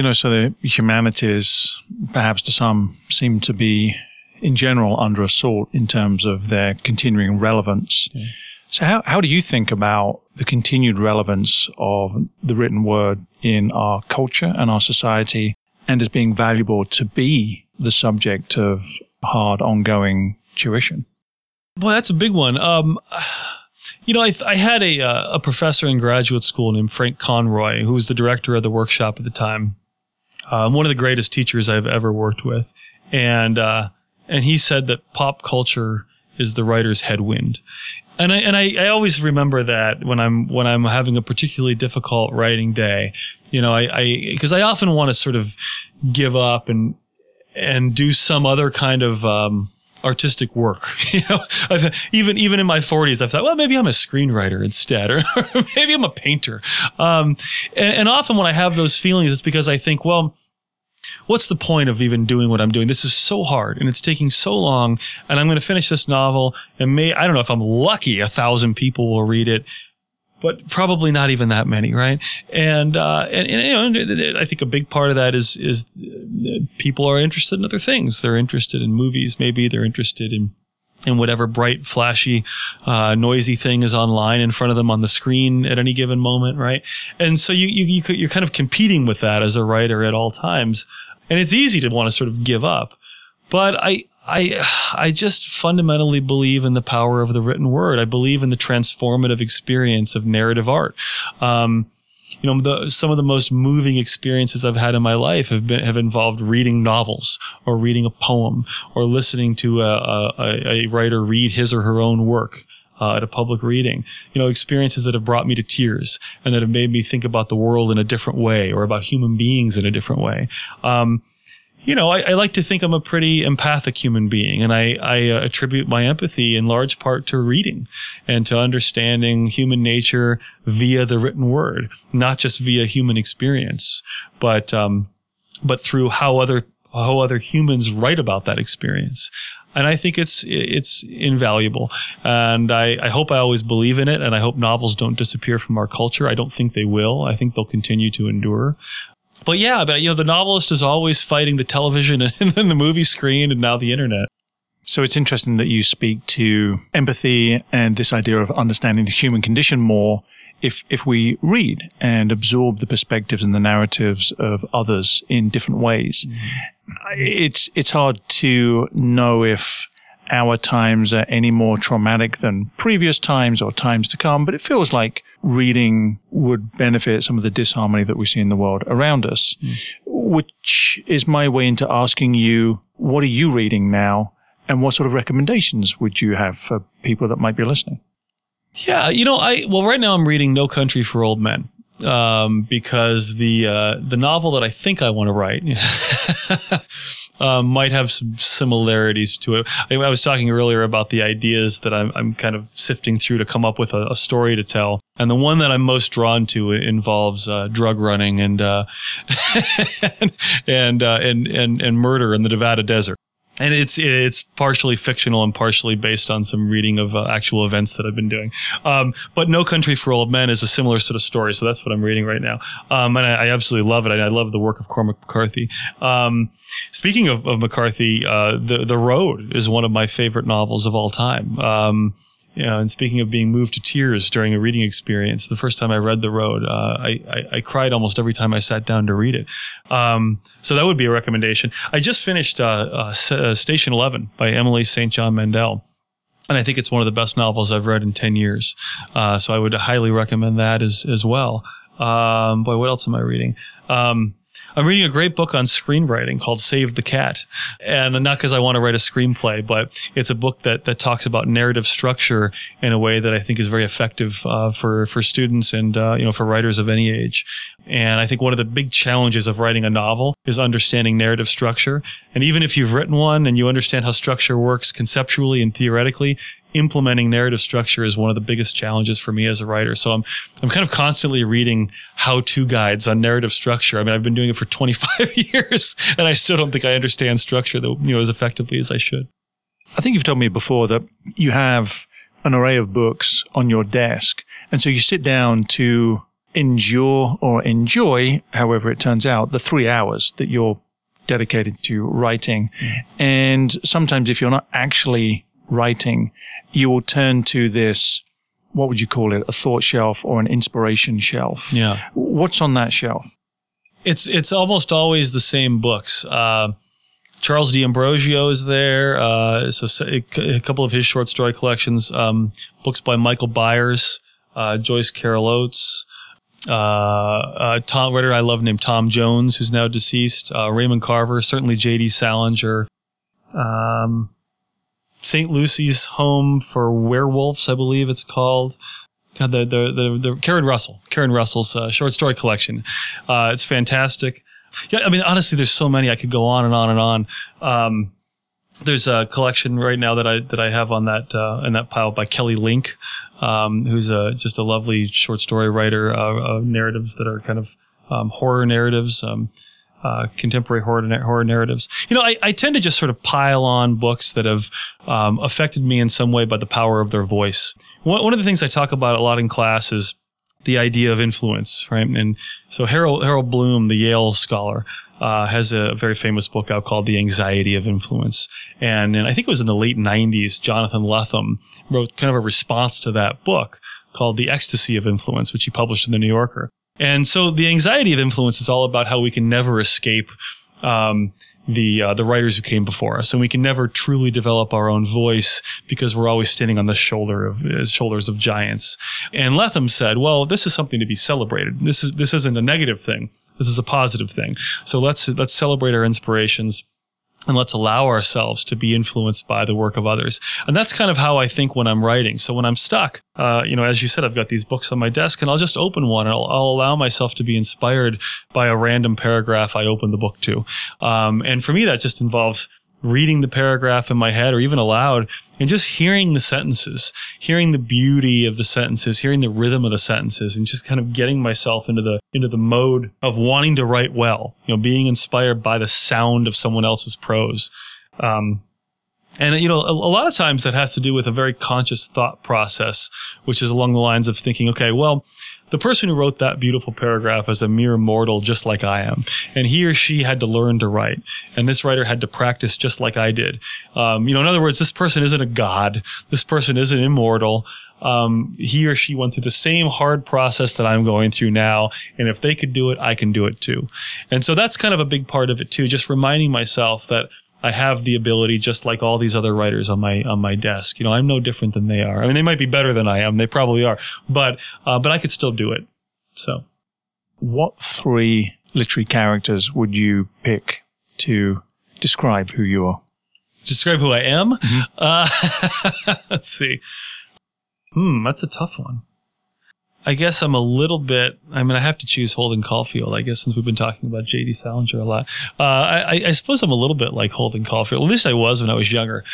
You know, so the humanities, perhaps to some, seem to be in general under assault in terms of their continuing relevance. Yeah. So how, how do you think about the continued relevance of the written word in our culture and our society and as being valuable to be the subject of hard ongoing tuition? Well, that's a big one. Um, you know, I, I had a, uh, a professor in graduate school named Frank Conroy, who was the director of the workshop at the time um, one of the greatest teachers I've ever worked with, and uh, and he said that pop culture is the writer's headwind, and I and I, I always remember that when I'm when I'm having a particularly difficult writing day, you know, I because I, I, often want to sort of give up and and do some other kind of um, artistic work. you know, I've, even even in my 40s, I've thought, well, maybe I'm a screenwriter instead, or, maybe I'm a painter. Um, and, and often when I have those feelings, it's because I think, well, what's the point of even doing what I'm doing? This is so hard and it's taking so long, and I'm going to finish this novel, and may I don't know if I'm lucky, a thousand people will read it but probably not even that many, right? And, uh, and, and, you know, I think a big part of that is, is people are interested in other things. They're interested in movies. Maybe they're interested in, in whatever bright, flashy, uh, noisy thing is online in front of them on the screen at any given moment, right? And so you, you, you, you're kind of competing with that as a writer at all times. And it's easy to want to sort of give up. But I, I I just fundamentally believe in the power of the written word. I believe in the transformative experience of narrative art. Um, you know, the, some of the most moving experiences I've had in my life have been have involved reading novels or reading a poem or listening to a, a, a writer read his or her own work. Uh, at a public reading, you know, experiences that have brought me to tears and that have made me think about the world in a different way or about human beings in a different way. Um, you know, I, I, like to think I'm a pretty empathic human being, and I, I uh, attribute my empathy in large part to reading and to understanding human nature via the written word, not just via human experience, but um, but through how other how other humans write about that experience. And I think it's it's invaluable, and I, I hope I always believe in it, and I hope novels don't disappear from our culture. I don't think they will. I think they'll continue to endure. But yeah, but you know, the novelist is always fighting the television and then the movie screen and now the internet. So it's interesting that you speak to empathy and this idea of understanding the human condition more if if we read and absorb the perspectives and the narratives of others in different ways. Mm-hmm. It's it's hard to know if our times are any more traumatic than previous times or times to come, but it feels like reading would benefit some of the disharmony that we see in the world around us, mm. which is my way into asking you, what are you reading now? And what sort of recommendations would you have for people that might be listening? Yeah, you know, I well, right now I'm reading No Country for Old Men um, because the uh, the novel that I think I want to write um, might have some similarities to it. I, I, was talking earlier about the ideas that I'm, I'm kind of sifting through to come up with a, a, story to tell, and the one that I'm most drawn to involves uh, drug running and uh, and, uh, and and and murder in the Nevada desert and it's it's partially fictional and partially based on some reading of uh, actual events that I've been doing. Um, but No Country for Old Men is a similar sort of story, so that's what I'm reading right now, um, and I, I, absolutely love it. I, I, love the work of Cormac McCarthy. Um, speaking of, of McCarthy, uh, the The Road is one of my favorite novels of all time. You know, and speaking of being moved to tears during a reading experience, the first time I read The Road, uh, I, I, I, cried almost every time I sat down to read it. Um, so that would be a recommendation. I just finished uh, uh, uh Station Eleven by Emily St. John Mandel. And I think it's one of the best novels I've read in 10 years. Uh, so I would highly recommend that as, as well. Um, boy, what else am I reading? Um, I'm reading a great book on screenwriting called Save the Cat. And not because I want to write a screenplay, but it's a book that, that talks about narrative structure in a way that I think is very effective uh, for, for students and, uh, you know, for writers of any age. And I think one of the big challenges of writing a novel is understanding narrative structure. And even if you've written one and you understand how structure works conceptually and theoretically, implementing narrative structure is one of the biggest challenges for me as a writer. So I'm I'm kind of constantly reading how-to guides on narrative structure. I mean, I've been doing it for 25 years, and I still don't think I understand structure that you know as effectively as I should. I think you've told me before that you have an array of books on your desk, and so you sit down to endure or enjoy, however it turns out, the three hours that you're dedicated to writing. Mm. And sometimes if you're not actually writing, you will turn to this, what would you call it? A thought shelf or an inspiration shelf. Yeah. What's on that shelf? It's, it's almost always the same books. Uh, Charles D'Ambrosio is there. Uh, so a, couple of his short story collections, um, books by Michael Byers, uh, Joyce Carol Oates, uh, uh, Thom writer I love named Thom Jones, who's now deceased, uh, Raymond Carver, certainly J.D. Salinger, um, St. Lucy's Home for Werewolves, I believe it's called. God, the, the, the, the Karen Russell, Karen Russell's uh, short story collection. Uh, it's fantastic. Yeah, I mean, honestly, there's so many I could go on and on and on. Um, there's a collection right now that I that I have on that uh, in that pile by Kelly Link, um, who's a, just a lovely short story writer, uh, narratives that are kind of um, horror narratives. Um, uh, contemporary horror, horror narratives. You know, I, I, tend to just sort of pile on books that have um, affected me in some way by the power of their voice. One, one, of the things I talk about a lot in class is the idea of influence, right? And so Harold, Harold Bloom, the Yale scholar, uh, has a very famous book out called The Anxiety of Influence. And, and I think it was in the late 90s, Jonathan Lethem wrote kind of a response to that book called The Ecstasy of Influence, which he published in the New Yorker. And so the anxiety of influence is all about how we can never escape um, the uh, the writers who came before us, and we can never truly develop our own voice because we're always standing on the shoulder of uh, shoulders of giants. And Lethem said, "Well, this is something to be celebrated. This is this isn't a negative thing. This is a positive thing. So let's let's celebrate our inspirations." And let's allow ourselves to be influenced by the work of others. And that's kind of how I think when I'm writing. So when I'm stuck, uh, you know, as you said, I've got these books on my desk and I'll just open one and I'll, I'll allow myself to be inspired by a random paragraph I open the book to. Um, and for me, that just involves reading the paragraph in my head or even aloud and just hearing the sentences, hearing the beauty of the sentences, hearing the rhythm of the sentences and just kind of getting myself into the, into the mode of wanting to write well, you know, being inspired by the sound of someone else's prose. Um, and, you know, a, a, lot of times that has to do with a very conscious thought process, which is along the lines of thinking, okay, well, the person who wrote that beautiful paragraph is a mere mortal just like I am. And he or she had to learn to write. And this writer had to practice just like I did. Um, you know, in other words, this person isn't a god. This person isn't immortal. Um, he or she went through the same hard process that I'm going through now. And if they could do it, I can do it too. And so that's kind of a big part of it too. Just reminding myself that I have the ability, just like all these other writers on my on my desk. You know, I'm no different than they are. I mean, they might be better than I am. They probably are, but uh, but I could still do it. So, what three literary characters would you pick to describe who you are? Describe who I am. Mm-hmm. Uh, let's see. Hmm, that's a tough one. I guess I'm a little bit. I mean, I have to choose Holden Caulfield. I guess since we've been talking about J.D. Salinger a lot, uh, I, I, suppose I'm a little bit like Holden Caulfield. At least I was when I was younger.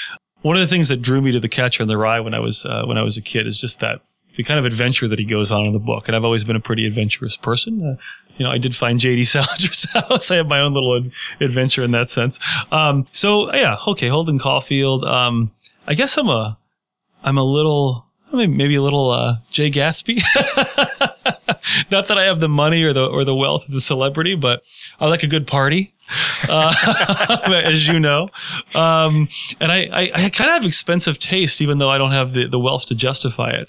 One of the things that drew me to The Catcher in the Rye when I was uh, when I was a kid is just that the kind of adventure that he goes on in the book. And I've always been a pretty adventurous person. Uh, you know, I did find J.D. Salinger's house. I have my own little ad- adventure in that sense. Um, so yeah, okay, Holden Caulfield. Um, I guess I'm a I'm a little maybe a little uh, Jay Gatsby. Not that I have the money or the or the wealth of the celebrity, but I like a good party, uh, as you know. Um, and I, I, I, kind of have expensive taste, even though I don't have the, the wealth to justify it.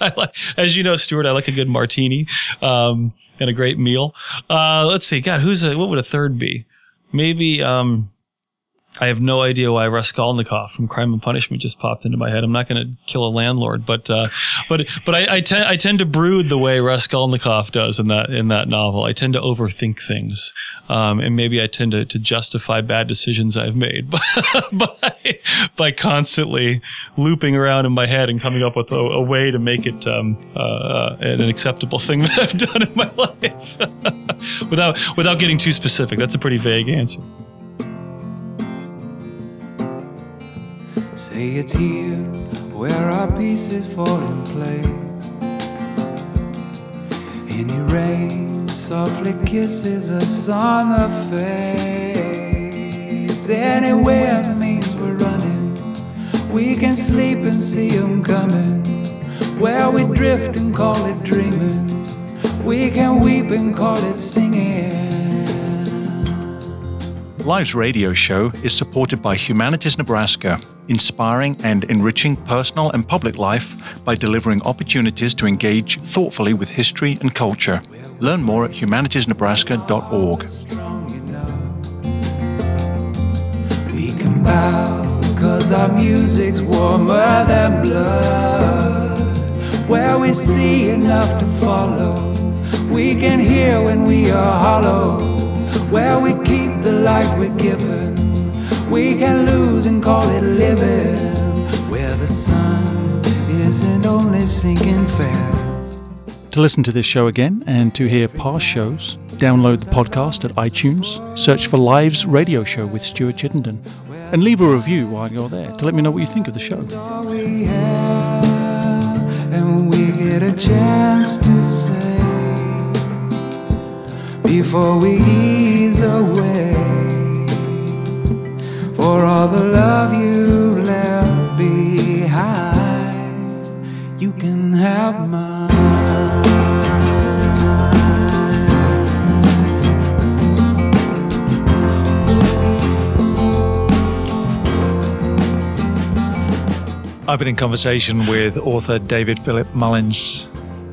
like, as you know, Stuart, I like a good martini um, and a great meal. Uh, let's see, God, who's a, what would a third be? Maybe. Um, I have no idea why Raskolnikov from Crime and Punishment just popped into my head. I'm not going to kill a landlord, but uh, but but I, I, tend I tend to brood the way Raskolnikov does in that in that novel. I tend to overthink things, um, and maybe I tend to, to justify bad decisions I've made by by constantly looping around in my head and coming up with a, a way to make it um, uh, an acceptable thing that I've done in my life without without getting too specific. That's a pretty vague answer. Say it's here where our pieces fall in place. Any rain softly kisses us on the face. Anywhere means we're running. We can sleep and see them coming. Where we drift and call it dreaming. We can weep and call it singing. Live's radio show is supported by Humanities Nebraska, inspiring and enriching personal and public life by delivering opportunities to engage thoughtfully with history and culture. Learn more at humanitiesnebraska.org. We can bow because our music's warmer than blood. Where we see enough to follow, we can hear when we are hollow where we keep the light we're given. We can lose and call it living, where the sun isn't only sinking fast. To listen to this show again and to hear past shows, download the podcast at iTunes, search for Lives Radio Show with Stuart Chittenden, and leave a review while you're there to let me know what you think of the show. and we get a chance to say before we ease away. For all the love you left behind, you can have mine. I've been in conversation with author David Philip Mullins.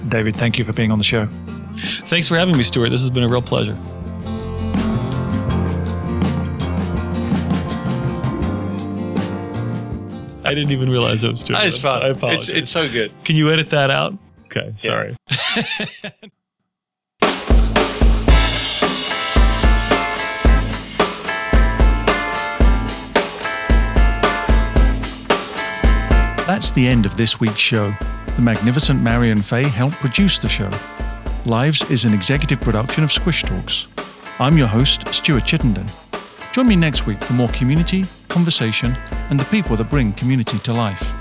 David, thank you for being on the show. Thanks for having me, Stuart. This has been a real pleasure. I didn't even realize I was Stuart. It's fun. I apologize. It's, it's so good. Can you edit that out? Okay, sorry. That's the end of this week's show. The magnificent Marion Fay helped produce the show. Lives is an executive production of Squish Talks. I'm your host, Stuart Chittenden. Join me next week for more community, conversation, and the people that bring community to life.